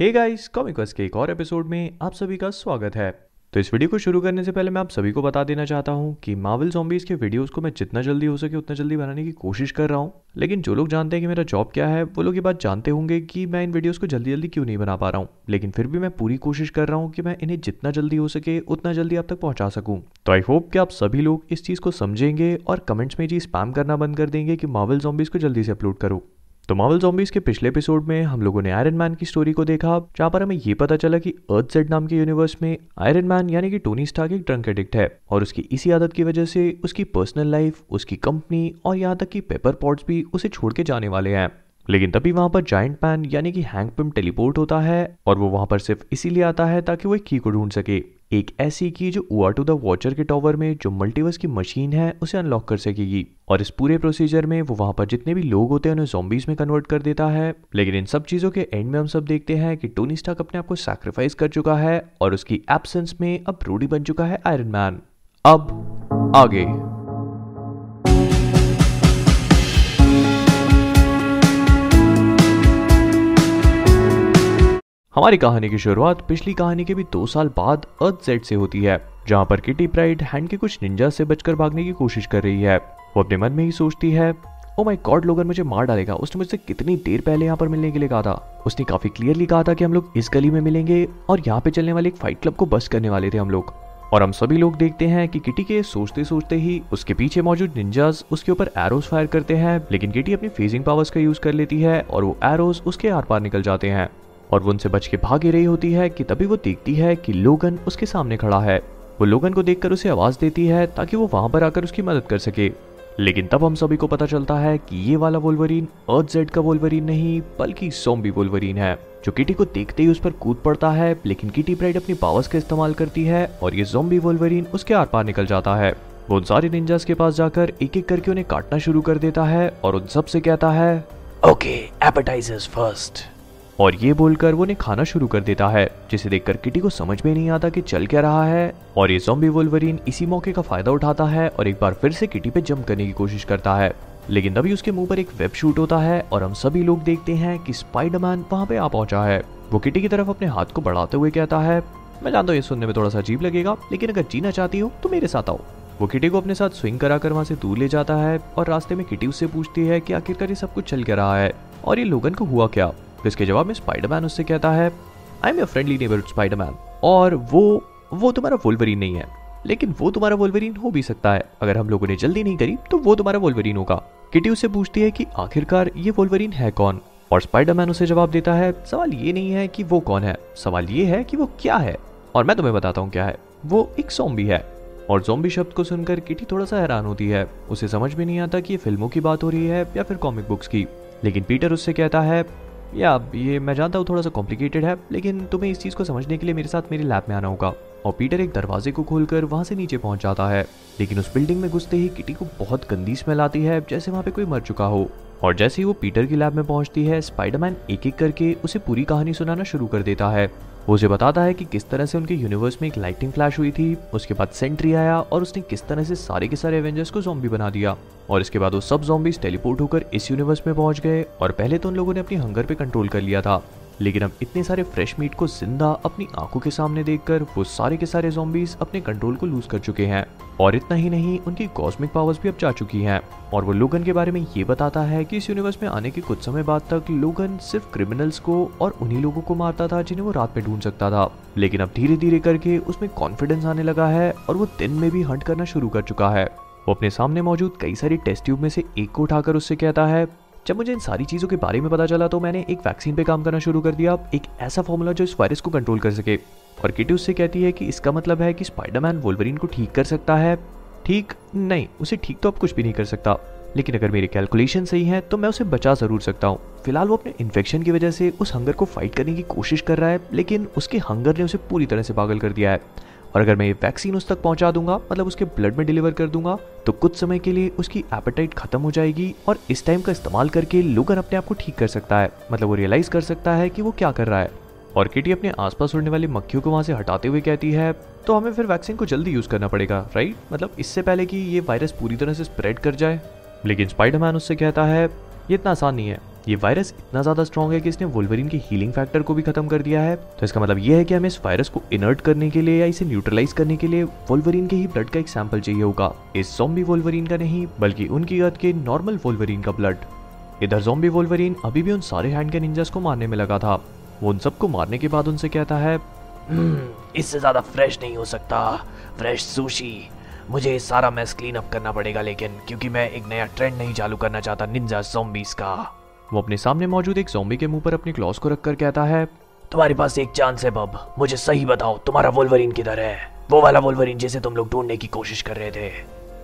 Hey guys comic के एक और एपिसोड में आप सभी का स्वागत है। तो इस वीडियो को शुरू करने से पहले मैं आप सभी को बता देना चाहता हूँ कि मार्वल जॉम्बीज के वीडियोस को मैं जितना जल्दी हो सके उतना जल्दी बनाने की कोशिश कर रहा हूँ। लेकिन जो लोग जानते हैं कि मेरा जॉब क्या है, वो लोग ये बात जानते होंगे कि मैं इन वीडियोस को जल्दी जल्दी क्यों नहीं बना पा रहा हूँ। लेकिन फिर भी मैं पूरी कोशिश कर रहा हूँ कि मैं इन्हें जितना जल्दी हो सके उतना जल्दी आप तक पहुँचा सकूँ। तो आई होप कि आप सभी लोग इस चीज़ को समझेंगे और कमेंट्स में जी स्पैम करना बंद कर देंगे कि मार्वल जॉम्बीज को जल्दी से अपलोड करूँ। तो मार्वल जॉम्बीज के पिछले एपिसोड में हम लोगों ने आयरन मैन की स्टोरी को देखा, जहाँ पर हमें ये पता चला कि अर्थ जेड नाम के यूनिवर्स में आयरन मैन यानी कि टोनी स्टार्क एक ड्रंक एडिक्ट है और उसकी इसी आदत की वजह से उसकी पर्सनल लाइफ उसकी कंपनी और यहाँ तक कि पेपर पॉट्स भी उसे छोड़ के जाने वाले हैं। लेकिन तभी वहाँ पर जाइंट पैन यानी कि हैंग पिम टेलीपोर्ट होता है और वो वहाँ पर सिर्फ़ इसीलिए आता है ताकि वो एक की को ढूंढ सके। एक ऐसी की जो उआ टू द वॉचर के टॉवर में जो मल्टीवर्स की मशीन है, उसे अनलॉक कर सकेगी। और इस पूरे प्रोसीजर में वो वहाँ पर जितने भी लोग होते हैं, उन्हें जोम्बीज में कन्वर्ट कर देता है। लेकिन इन सब चीज़ों के एंड में हम सब देखते हैं कि टोनी स्टार्क अपने आप को सैक्रिफाइस कर चुका है और उसकी एबसेंस में अब रूडी बन चुका है आयरन मैन अब आगे। हमारी कहानी की शुरुआत पिछली कहानी के भी दो साल बाद अर्थ जेड से होती है, जहाँ पर किटी प्राइड हैंड के कुछ निंजा से बचकर भागने की कोशिश कर रही है। वो अपने मन में ही सोचती है ओ माय गॉड लोगन मुझे मार डालेगा। उसने मुझसे कितनी देर पहले यहाँ पर मिलने के लिए कहा था। उसने काफ़ी क्लियरली कहा था कि हम लोग इस गली में मिलेंगे और यहाँ पे चलने वाले एक फाइट क्लब को बस करने वाले थे हम लोग। और हम सभी लोग देखते हैं कि किटी के सोचते सोचते ही उसके पीछे मौजूद निंजाज उसके ऊपर एरोस फायर करते हैं, लेकिन किटी अपनी फेजिंग पावर्स का यूज़ कर लेती है और वो एरोस उसके आर पार निकल जाते हैं। और वो उनसे बच के भाग ही रही होती है कि तभी वो देखती है कि लोगन उसके सामने खड़ा है। वो लोगन को देखकर उसे आवाज़ देती है ताकि वो वहाँ पर आकर उसकी मदद कर सके। लेकिन तब हम सभी को पता चलता है कि ये वाला वोल्वरीन अर्थ जेड का वोल्वरीन नहीं, बल्कि सोम्बी वोल्वरीन है, जो किटी को देखते ही उस पर कूद पड़ता है, लेकिन किटी ब्राइड अपनी पावर्स का इस्तेमाल करती है और ये जोम्बी वोल्वरीन उसके आर पार निकल जाता है। वो उन सारे निंजास के पास जाकर एक एक करके उन्हें काटना शुरू कर देता है और उन सबसे कहता है, ओके, एपेटाइजर्स फ़र्स्ट। और ये बोलकर वो उन्हें खाना शुरू कर देता है, जिसे देखकर किटी को समझ में नहीं आता कि चल क्या रहा है। और ये जोम्बी वोल्वरीन इसी मौके का फ़ायदा उठाता है और एक बार फिर से किटी पे जंप करने की कोशिश करता है। लेकिन तभी उसके मुँह पर एक वेब शूट होता है और हम सभी लोग देखते हैं कि स्पाइडरमैन वहाँ पे आ पहुँचा है। वो किटी की तरफ़ अपने हाथ को बढ़ाते हुए कहता है, मैं जानता हूँ ये सुनने में थोड़ा सा अजीब लगेगा, लेकिन अगर जीना चाहती हो तो मेरे साथ आओ। वो किटी को अपने साथ स्विंग कराकर वहाँ से दूर ले जाता है और रास्ते में किटी उससे पूछती है कि आखिरकार ये सब कुछ चल क्या रहा है और ये लोगन को हुआ क्या? तो इसके जवाब में स्पाइडरमैन उससे कहता है I am your friendly neighbour Spiderman और वो वो तुम्हारा वोल्वरीन नहीं है। लेकिन वो तुम्हारा वोल्वरीन हो भी सकता है। अगर हम लोगों ने जल्दी नहीं करी तो वो तुम्हारा वोल्वरीन होगा। किटी उससे पूछती है कि आखिरकार ये वोल्वरीन है कौन? और स्पाइडरमैन उसे जवाब देता है, सवाल ये नहीं है कि वो कौन है। सवाल ये है कि वो क्या है? और मैं तुम्हें बताता हूँ क्या है। वो एक सोम्बी है। और जोम्बी शब्द को सुनकर किटी थोड़ा सा हैरान होती है। उसे समझ में नहीं आता कि ये फ़िल्मों की बात हो रही है या फिर कॉमिक बुक्स की। लेकिन पीटर उससे कहता है या ये मैं जानता हूँ थोड़ा सा कॉम्प्लिकेटेड है, लेकिन तुम्हें इस चीज़ को समझने के लिए मेरे साथ मेरे लैब में आना होगा। और पीटर एक दरवाजे को खोलकर वहाँ से नीचे पहुँच जाता है, लेकिन उस बिल्डिंग में घुसते ही किटी को बहुत गंदी स्मेल आती है, जैसे वहाँ पे कोई मर चुका हो। और जैसे ही वो पीटर की लैब में पहुँचती है स्पाइडरमैन एक एक करके उसे पूरी कहानी सुनाना शुरू कर देता है। वो उसे बताता है कि किस तरह से उनके यूनिवर्स में एक लाइटिंग फ्लैश हुई थी, उसके बाद सेंट्री आया और उसने किस तरह से सारे के सारे एवेंजर्स को जॉम्बी बना दिया। और इसके बाद वो सब जॉम्बीज टेलीपोर्ट होकर इस यूनिवर्स में पहुँच गए और पहले तो उन लोगों ने अपनी हंगर पे कंट्रोल कर लिया था। लेकिन अब इतने सारे फ्रेश मीट को ज़िंदा अपनी आँखों के सामने देखकर वो सारे के सारे जॉम्बीज अपने कंट्रोल को लूज कर चुके हैं। और इतना ही नहीं, उनकी कॉस्मिक पावर्स भी अब जा चुकी हैं। और वो लोगन के बारे में ये बताता है कि इस यूनिवर्स में आने के कुछ समय बाद तक लोगन सिर्फ़ क्रिमिनल्स को और उन्हीं लोगों को मारता था जिन्हें वो रात में ढूंढ सकता था। लेकिन अब धीरे धीरे करके उसमें कॉन्फिडेंस आने लगा है और वो दिन में भी हंट करना शुरू कर चुका है। वो अपने सामने मौजूद कई सारी टेस्ट ट्यूब में से एक को उठाकर उससे कहता है जब मुझे इन सारी चीज़ों के बारे में पता चला तो मैंने एक वैक्सीन पे काम करना शुरू कर दिया। एक ऐसा फॉर्मूला जो इस वायरस को कंट्रोल कर सके। और किटी उससे कहती है कि इसका मतलब है कि स्पाइडरमैन वोल्वरिन को ठीक कर सकता है। ठीक नहीं, उसे ठीक तो अब कुछ भी नहीं कर सकता। लेकिन अगर मेरी कैलकुलेशन सही है तो मैं उसे बचा ज़रूर सकता हूँ। फ़िलहाल वो अपने इन्फेक्शन की वजह से उस हंगर को फाइट करने की कोशिश कर रहा है, लेकिन उसके हंगर ने उसे पूरी तरह से पागल कर दिया है। और अगर मैं ये वैक्सीन उस तक पहुँचा दूँगा मतलब उसके ब्लड में डिलीवर कर दूँगा तो कुछ समय के लिए उसकी एपेटाइट खत्म हो जाएगी और इस टाइम का इस्तेमाल करके लोगन अपने आप को ठीक कर सकता है। मतलब वो रियलाइज़ कर सकता है कि वो क्या कर रहा है। और किटी अपने आसपास उड़ने वाली मक्खियों को वहाँ से हटाते हुए कहती है तो हमें फिर वैक्सीन को जल्दी यूज़ करना पड़ेगा राइट मतलब इससे पहले कि ये वायरस पूरी तरह से स्प्रेड कर जाए? लेकिन स्पाइडरमैन उससे कहता है, ये इतना आसान नहीं है। ये वायरस इतना ज़्यादा स्ट्रॉन्ग है कि इसने वोल्वरिन के हीलिंग फैक्टर को भी खत्म कर दिया है। तो इसका मतलब ये है कि हमें इस वायरस को इनर्ट करने के लिए या इसे न्यूट्रलाइज करने के लिए वोल्वरिन के ही ब्लड का एक सैंपल चाहिए होगा। इस जोम्बी वोल्वरिन का नहीं बल्कि उनकी गत के नॉर्मल वोल्वरिन का ब्लड इधर जोम्बी वोल्वरिन अभी भी उन सारे हैंड के निंजास को मारने में लगा था। वो उन सबको मारने के बाद उनसे कहता है हम्म, इससे ज़्यादा फ्रेश नहीं हो सकता। फ्रेश सुशी मुझे सारा मैस क्लीन अप करना पड़ेगा लेकिन क्योंकि मैं एक नया ट्रेंड नहीं चालू करना चाहता निंजा जोम्बीज का। वो अपने सामने मौजूद एक जोम्बी के मुँह पर अपने क्लॉस को रखकर कहता है, तुम्हारे पास एक चांस है बब, मुझे सही बताओ, तुम्हारा वोल्वरिन किधर है? वो वाला वोल्वरिन जिसे तुम लोग ढूँढने की कोशिश कर रहे थे.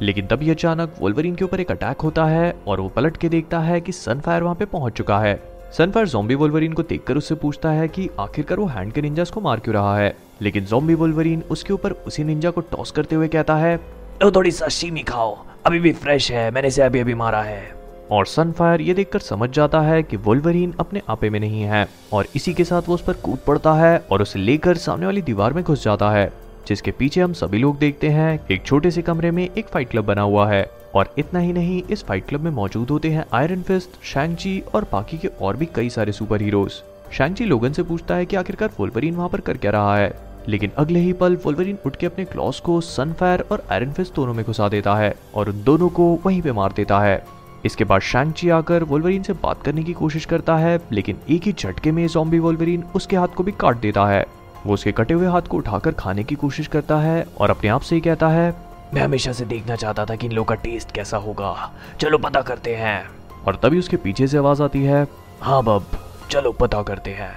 लेकिन तभी अचानक वोल्वरिन के ऊपर एक अटैक होता है और वो पलट के देखता है कि सनफायर वहाँ पे पहुँच चुका है। सनफायर जोम्बी वोल्वरिन को देखकर उससे पूछता है कि आखिरकार वो हैंड के निंजा को मार क्यों रहा है? लेकिन जोम्बी वोल्वरिन उसके ऊपर उसी निंजा को टॉस करते हुए कहता है, लो थोड़ी सशीमी खाओ, अभी भी फ्रेश है, मैंने इसे अभी अभी मारा है। और सनफायर ये देखकर समझ जाता है कि वोल्वरिन अपने आपे में नहीं है और इसी के साथ वो उस पर कूद पड़ता है और उसे लेकर सामने वाली दीवार में घुस जाता है, जिसके पीछे हम सभी लोग देखते हैं एक छोटे से कमरे में एक फाइट क्लब बना हुआ है और इतना ही नहीं, इस फाइट क्लब में मौजूद होते हैं आयरन फिस्ट शैंगची और बाकी के और भी कई सारे सुपर हीरोज शैंगची लोगन से पूछता है कि आखिरकार वोल्वरिन वहाँ पर कर क्या रहा है, लेकिन अगले ही पल वोल्वरिन उठ के अपने क्लॉस को सनफायर और आयरन फिस्ट दोनों में घुसा देता है और उन दोनों को वहीं पे मार देता है। इसके बाद शैंगची आकर वोल्वरिन से बात करने की कोशिश करता है, लेकिन एक ही झटके में जॉम्बी वोल्वरिन उसके हाथ को भी काट देता है। वो उसके कटे हुए हाथ को उठाकर खाने की कोशिश करता है और अपने आप से ही कहता है, मैं हमेशा से देखना चाहता था कि इन लोगों का टेस्ट कैसा होगा। चलो पता करते हैं। और तभी उसके पीछे से आवाज़ आती है हाँ बब, चलो पता करते हैं।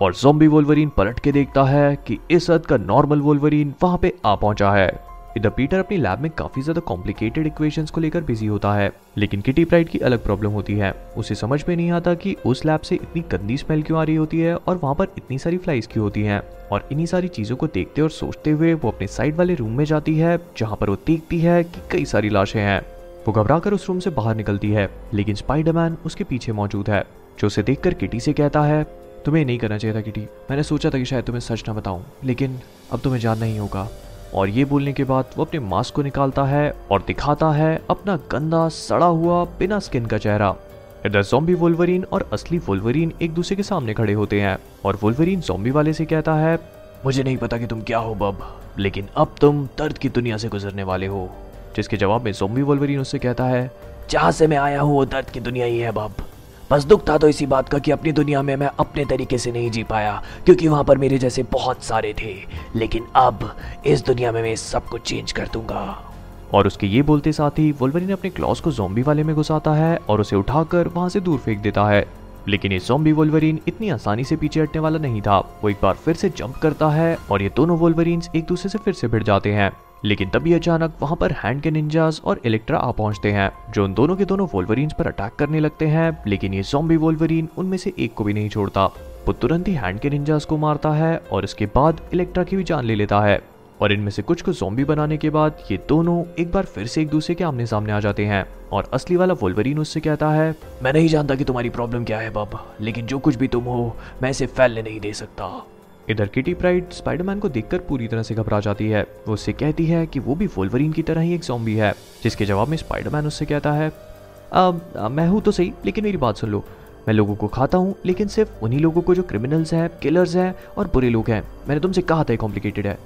और जोम्बी वोल्वरिन पलट के देखता है कि इस हद का नॉर्मल वोल्वरिन वहाँ पे आ पहुँचा है। इधर पीटर अपनी लैब में काफ़ी ज़्यादा कॉम्प्लिकेटेड इक्वेशंस को लेकर बिज़ी होता है, लेकिन किटी प्राइड की अलग प्रॉब्लम होती है। उसे समझ में नहीं आता कि उस लैब से इतनी गंदी स्मेल क्यों आ रही होती है और वहाँ पर इतनी सारी फ्लाइज क्यों होती हैं? और इन्हीं सारी चीज़ों को देखते और सोचते हुए वो अपने साइड वाले रूम में जाती है, जहाँ पर वो देखती है कि कई सारी लाशें हैं। वो घबरा कर उस रूम से बाहर निकलती है, लेकिन स्पाइडरमैन उसके पीछे मौजूद है, जो उसे देखकर किटी से कहता है, तुम्हें नहीं करना चाहिए था किटी। मैंने सोचा था कि शायद तुम्हें सच ना बताऊँ, लेकिन अब तुम्हें जानना ही होगा। और ये बोलने के बाद वो अपने मास्क को निकालता है और दिखाता है अपना गंदा, सड़ा हुआ, बिना स्किन का चेहरा। इधर जोम्बी वोल्वरीन और असली वोल्वरीन एक दूसरे के सामने खड़े होते हैं और वोल्वरीन जोम्बी वाले से कहता है, मुझे नहीं पता कि तुम क्या हो, बब, लेकिन अब तुम दर्द की दुनिया से गुजरने वाले हो। जिसके जवाब में जोम्बी वोल्वरीन उससे कहता है, जहाँ से मैं आया हूँ, वो दर्द की दुनिया ही है, बब। बस दुख था तो इसी बात का कि अपनी दुनिया में मैं अपने तरीके से नहीं जी पाया, क्योंकि वहाँ पर मेरे जैसे बहुत सारे थे। लेकिन अब इस दुनिया में मैं सब कुछ चेंज कर दूँगा। और उसके ये बोलते साथ ही वोल्वरिन अपने क्लॉस को जोम्बी वाले में घुसाता है और उसे उठाकर वहाँ से दूर फेंक देता है। लेकिन ये जोम्बी वोल्वरिन इतनी आसानी से पीछे हटने वाला नहीं था। वो एक बार फिर से जंप करता है और ये दोनों वोल्वरिन्स एक दूसरे से फिर से भिड़ जाते हैं। लेकिन तभी अचानक वहाँ पर हैंड के निंजास और इलेक्ट्रा आ पहुँचते हैं, जो उन दोनों के दोनों वोल्वरीन्स पर अटैक करने लगते हैं, लेकिन ये जोम्बी वोल्वरीन उनमें से एक को भी नहीं छोड़ता। वो तुरंत ही हैंड के निंजास को मारता है और इसके बाद इलेक्ट्रा की भी जान ले लेता है। और इनमें से कुछ को जोम्बी बनाने के बाद ये दोनों एक बार फिर से एक दूसरे के आमने सामने आ जाते हैं। और असली वाला वोल्वरीन उससे कहता है, मैं नहीं जानता कि तुम्हारी प्रॉब्लम क्या है, बब, लेकिन जो कुछ भी तुम हो, मैं इसे फैलने नहीं दे सकता। इधर किटी प्राइड स्पाइडरमैन को देखकर पूरी तरह से घबरा जाती है। वो उससे कहती है कि वो भी वोल्वरीन की तरह ही एक जॉम्बी है, जिसके जवाब में स्पाइडरमैन उससे कहता है अब मैं हूँ तो सही, लेकिन मेरी बात सुन लो। मैं लोगों को खाता हूँ, लेकिन सिर्फ़ उन्हीं लोगों को जो क्रिमिनल्स हैं किलर्स हैं और बुरे लोग हैं। मैंने तुमसे कहा था कॉम्प्लिकेटेड है।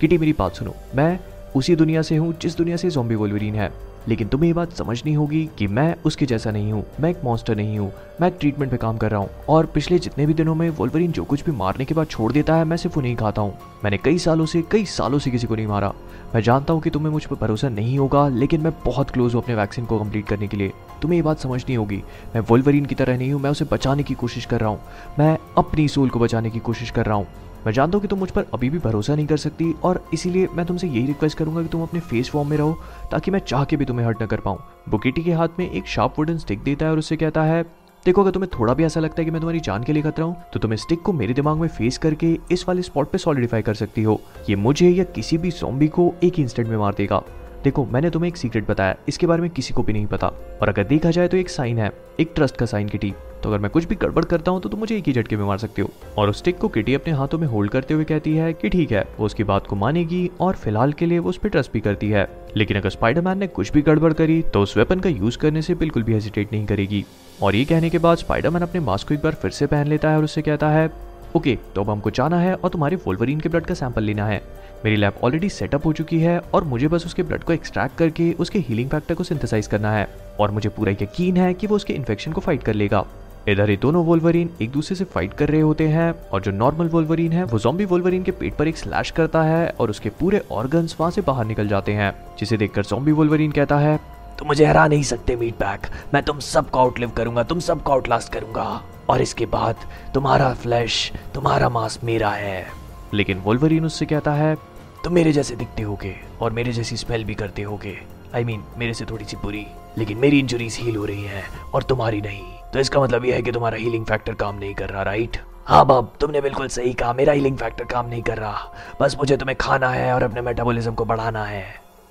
किटी, मेरी बात सुनो। मैं उसी दुनिया से हूँ जिस दुनिया से जॉम्बी वोल्वरीन है। लेकिन तुम्हें ये बात समझनी होगी कि मैं उसके जैसा नहीं हूँ। मैं एक मॉन्स्टर नहीं हूँ। मैं ट्रीटमेंट पे काम कर रहा हूँ। और पिछले जितने भी दिनों में वोल्वरिन जो कुछ भी मारने के बाद छोड़ देता है, मैं सिर्फ़ उन्हें खाता हूँ। मैंने कई सालों से, कई सालों से किसी को नहीं मारा। मैं जानता हूँ कि तुम्हें मुझ पर भरोसा नहीं होगा, लेकिन मैं बहुत क्लोज हूँ अपने वैक्सीन को कंप्लीट करने के लिए। तुम्हें ये बात समझनी होगी। मैं वोल्वरिन की तरह नहीं हूँ, मैं उसे बचाने की कोशिश कर रहा हूँ। मैं अपनी सोल को बचाने की कोशिश कर रहा हूँ। मैं जानता हूँ कि तुम मुझ पर अभी भी भरोसा नहीं कर सकती और इसीलिए मैं तुमसे यही रिक्वेस्ट करूँगा कि तुम अपने फेस फॉर्म में रहो, ताकि मैं चाह के भी तुम्हें हर्ट न कर पाऊँ। बुकेटी के हाथ में एक शार्प वुडन स्टिक देता है और उससे कहता है, देखो, अगर तुम्हें थोड़ा भी ऐसा लगता है कि मैं तुम्हारी जान के लिए खतरा हूँ तो तुम स्टिक को मेरे दिमाग में फेस करके इस वाले स्पॉट पे सॉलिडिफाई कर सकती हो। ये मुझे या किसी भी सॉम्बी को एक इंस्टेंट में मार देगा। देखो, मैंने तुम्हें एक सीक्रेट बताया, इसके बारे में किसी को भी नहीं पता। और अगर देखा जाए तो एक साइन है, एक ट्रस्ट का साइन किटी तो अगर मैं कुछ भी गड़बड़ करता हूँ तो तुम मुझे एक ही झटके में मार सकते हो। और उस स्टिक को किटी अपने हाथों में होल्ड करते हुए कहती है कि ठीक है, वो उसकी बात को मानेगी और फ़िलहाल के लिए वो उस पर ट्रस्ट भी करती है। लेकिन अगर स्पाइडरमैन ने कुछ भी गड़बड़ करी तो उस वेपन का यूज़ करने से बिल्कुल भी हेजिटेट नहीं करेगी। और ये कहने के बाद स्पाइडरमैन अपने मास्क को एक बार फिर से पहन लेता है और उससे कहता है, ओके तो अब हमको जाना है और तुम्हारे वोल्वरीन के ब्लड का सैंपल लेना है। मेरी लैब ऑलरेडी सेटअप हो चुकी है और मुझे बस उसके ब्लड को एक्सट्रैक्ट करके उसके हीलिंग फैक्टर को सिंथेसाइज करना है और मुझे पूरा यकीन है कि वो उसके इन्फेक्शन को फाइट कर लेगा। इधर ये दोनों वोल्वरीन एक दूसरे से फाइट कर रहे होते हैं और जो नॉर्मल वोल्वरीन है, वो जॉम्बी वोल्वरीन के पेट पर एक स्लैश करता है और उसके पूरे ऑर्गन्स वहाँ से बाहर निकल जाते हैं, जिसे देखकर जॉम्बी वोल्वरीन कहता है, तुम मुझे हरा नहीं सकते मीट पैक मैं तुम सबको आउटलिव करूँगा, तुम सबको आउटलास्ट करूँगा। और इसके बाद तुम्हारा फ्लैश तुम्हारा मांस मेरा है. लेकिन वोल्वरीन उससे कहता है तुम मेरे जैसे दिखते होगे और मेरे जैसी स्मेल भी करते होगे। आई मीन मेरे से थोड़ी सी बुरी लेकिन मेरी इंजुरीज हील हो रही हैं और तुम्हारी नहीं। तो इसका मतलब यह है कि तुम्हारा हीलिंग फैक्टर काम नहीं कर रहा राइट हाँ बाब तुमने बिल्कुल सही कहा मेरा हीलिंग फैक्टर काम नहीं कर रहा। बस मुझे तुम्हें खाना है और अपने मेटाबॉलिज्म को बढ़ाना है।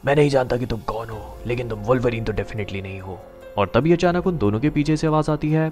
मैं नहीं जानता कि तुम कौन हो लेकिन तुम वोल्वरीन तो डेफिनेटली नहीं हो। और तभी अचानक उन दोनों के पीछे से आवाज़ आती है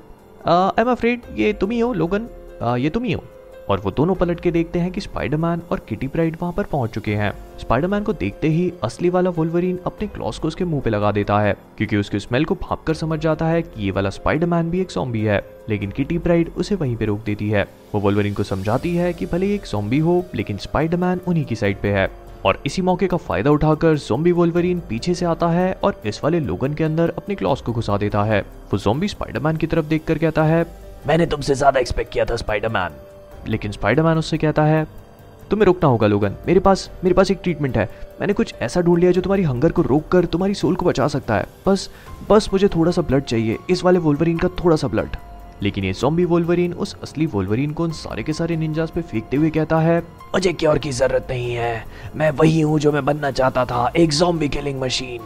आई एम अफ्रेड ये तुम ही हो लोगन। आ, ये तुम ही हो। और वो दोनों पलट के देखते हैं कि स्पाइडरमैन और किटी प्राइड वहाँ पर पहुँच चुके हैं। स्पाइडरमैन को देखते ही असली वाला वोल्वरीन अपने क्लॉस को उसके मुँह पे लगा देता है, क्योंकि उसके स्मेल को भाप कर समझ जाता है कि ये वाला स्पाइडरमैन भी एक सॉम्बी है, लेकिन किटी प्राइड उसे वहीं पे रोक देती है। वो वोल्वरीन को समझाती है कि भले एक सॉम्बी हो, लेकिन स्पाइडरमैन उन्हीं की साइड पे है। और इसी मौके का फ़ायदा उठाकर जोम्बी वोल्वरीन पीछे से आता है और इस वाले लोगन के अंदर अपने क्लॉस को घुसा देता है। वो जोम्बी स्पाइडरमैन की तरफ़ देखकर कहता है, मैंने तुमसे ज़्यादा एक्सपेक्ट किया था स्पाइडरमैन लेकिन स्पाइडरमैन उससे कहता है, तुम्हें रुकना होगा, लोगन। मेरे पास मेरे पास एक ट्रीटमेंट है। मैंने कुछ ऐसा ढूंढ लिया जो तुम्हारी हंगर को रोक कर तुम्हारी सोल को बचा सकता है। बस बस मुझे थोड़ा सा ब्लड चाहिए। इस वाले वोल्वरीन का थोड़ा सा ब्लड लेकिन ये जॉम्बी वोल्वरीन उस असली वोल्वरीन को उन सारे के सारे निंजास पे फेंकते हुए कहता है, मुझे क्योर की ज़रूरत नहीं है। मैं वही हूँ जो मैं बनना चाहता था, एक जॉम्बी किलिंग मशीन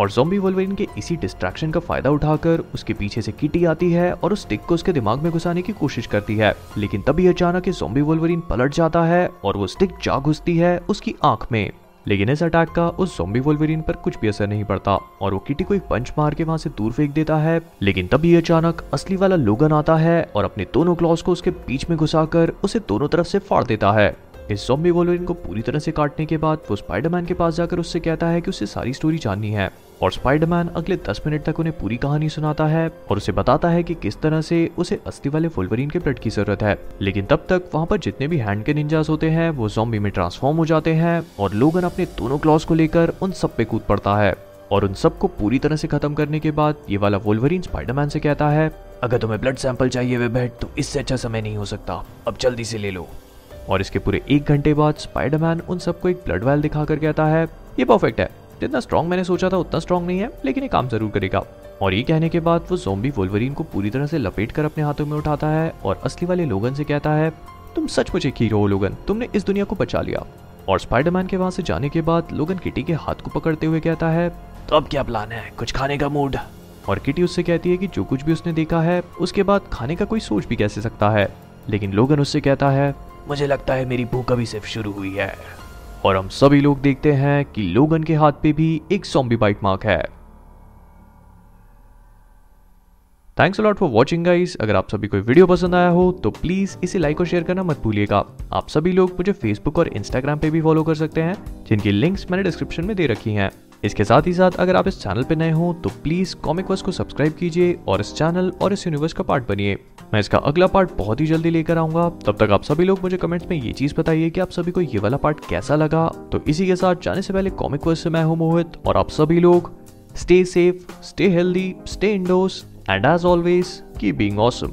और जोम्बी वोल्वरिन के इसी डिस्ट्रैक्शन का फ़ायदा उठाकर उसके पीछे से किटी आती है और उस स्टिक को उसके दिमाग में घुसाने की कोशिश करती है। लेकिन तभी अचानक जोम्बी वोल्वरिन पलट जाता है और वो स्टिक जा घुसती है उसकी आँख में। लेकिन इस अटैक का उस जोम्बी वोल्वरिन पर कुछ भी असर नहीं पड़ता और वो किटी को एक पंच मार के वहाँ से दूर फेंक देता है। लेकिन तभी अचानक असली वाला लोगन आता है और अपने दोनों क्लॉस को उसके बीच में घुसाकर उसे दोनों तरफ़ से फाड़ देता है। इस जॉम्बी वोल्वरिन को पूरी तरह से काटने के बाद वो स्पाइडरमैन के पास जाकर उससे कहता है कि उसे सारी स्टोरी जाननी है। और स्पाइडरमैन अगले 10 मिनट तक उन्हें पूरी कहानी सुनाता है और उसे बताता है कि किस तरह से उसे असली वाले वोल्वरिन के ब्लड की ज़रूरत है। लेकिन तब तक वहाँ पर जितने भी हैंड के निंजास होते हैं, वो जॉम्बी में ट्रांसफॉर्म हो जाते हैं और लोगन अपने दोनों क्लॉस को लेकर उन सब पे कूद पड़ता है। और उन सबको पूरी तरह से खत्म करने के बाद ये वाला वोल्वरिन स्पाइडरमैन से कहता है, अगर तुम्हें ब्लड सैंपल चाहिए वे तो इससे अच्छा समय नहीं हो सकता। अब जल्दी से ले लो। और इसके पूरे एक घंटे बाद स्पाइडरमैन उन सबको एक ब्लड वायल दिखाकर कहता है, ये परफेक्ट है। जितना स्ट्रॉन्ग मैंने सोचा था उतना स्ट्रॉन्ग नहीं है, लेकिन ये काम ज़रूर करेगा। और ये कहने के बाद वो जोम्बी वोल्वरीन को पूरी तरह से लपेट कर अपने हाथों में उठाता है और असली वाले लोगन से कहता है, तुम सचमुच एक हीरो हो, लोगन। तुमने इस दुनिया को बचा लिया। और स्पाइडरमैन के वहाँ से जाने के बाद लोगन किटी के हाथ को पकड़ते हुए कहता है तो अब क्या प्लान है? कुछ खाने का मूड और किटी उससे कहती है कि जो कुछ भी उसने देखा है, उसके बाद खाने का कोई सोच भी कैसे सकता है? लेकिन लोगन उससे कहता है, मुझे लगता है मेरी भूख अभी सिर्फ़ शुरू हुई है। और हम सभी लोग देखते हैं कि लोगन के हाथ पे भी एक सॉम्बी बाइट मार्क है। Thanks a lot for watching guys अगर आप सभी को वीडियो पसंद आया हो तो प्लीज़ इसे लाइक और शेयर करना मत भूलिएगा। आप सभी लोग मुझे फेसबुक और इंस्टाग्राम पे भी फॉलो कर सकते हैं, जिनकी लिंक्स मैंने डिस्क्रिप्शन में दे रखी हैं। इसके साथ ही साथ अगर आप इस चैनल पर नए हो तो प्लीज़ कॉमिक वर्स को सब्सक्राइब कीजिए और इस चैनल और इस यूनिवर्स का पार्ट बनिए। मैं इसका अगला पार्ट बहुत ही जल्दी लेकर आऊँगा। तब तक आप सभी लोग मुझे कमेंट्स में ये चीज़ बताइए कि आप सभी को ये वाला पार्ट कैसा लगा। तो इसी के साथ जाने से पहले कॉमिक वर्स से मैं हूँ मोहित और आप सभी लोग stay safe stay healthy stay indoors and as always keep being awesome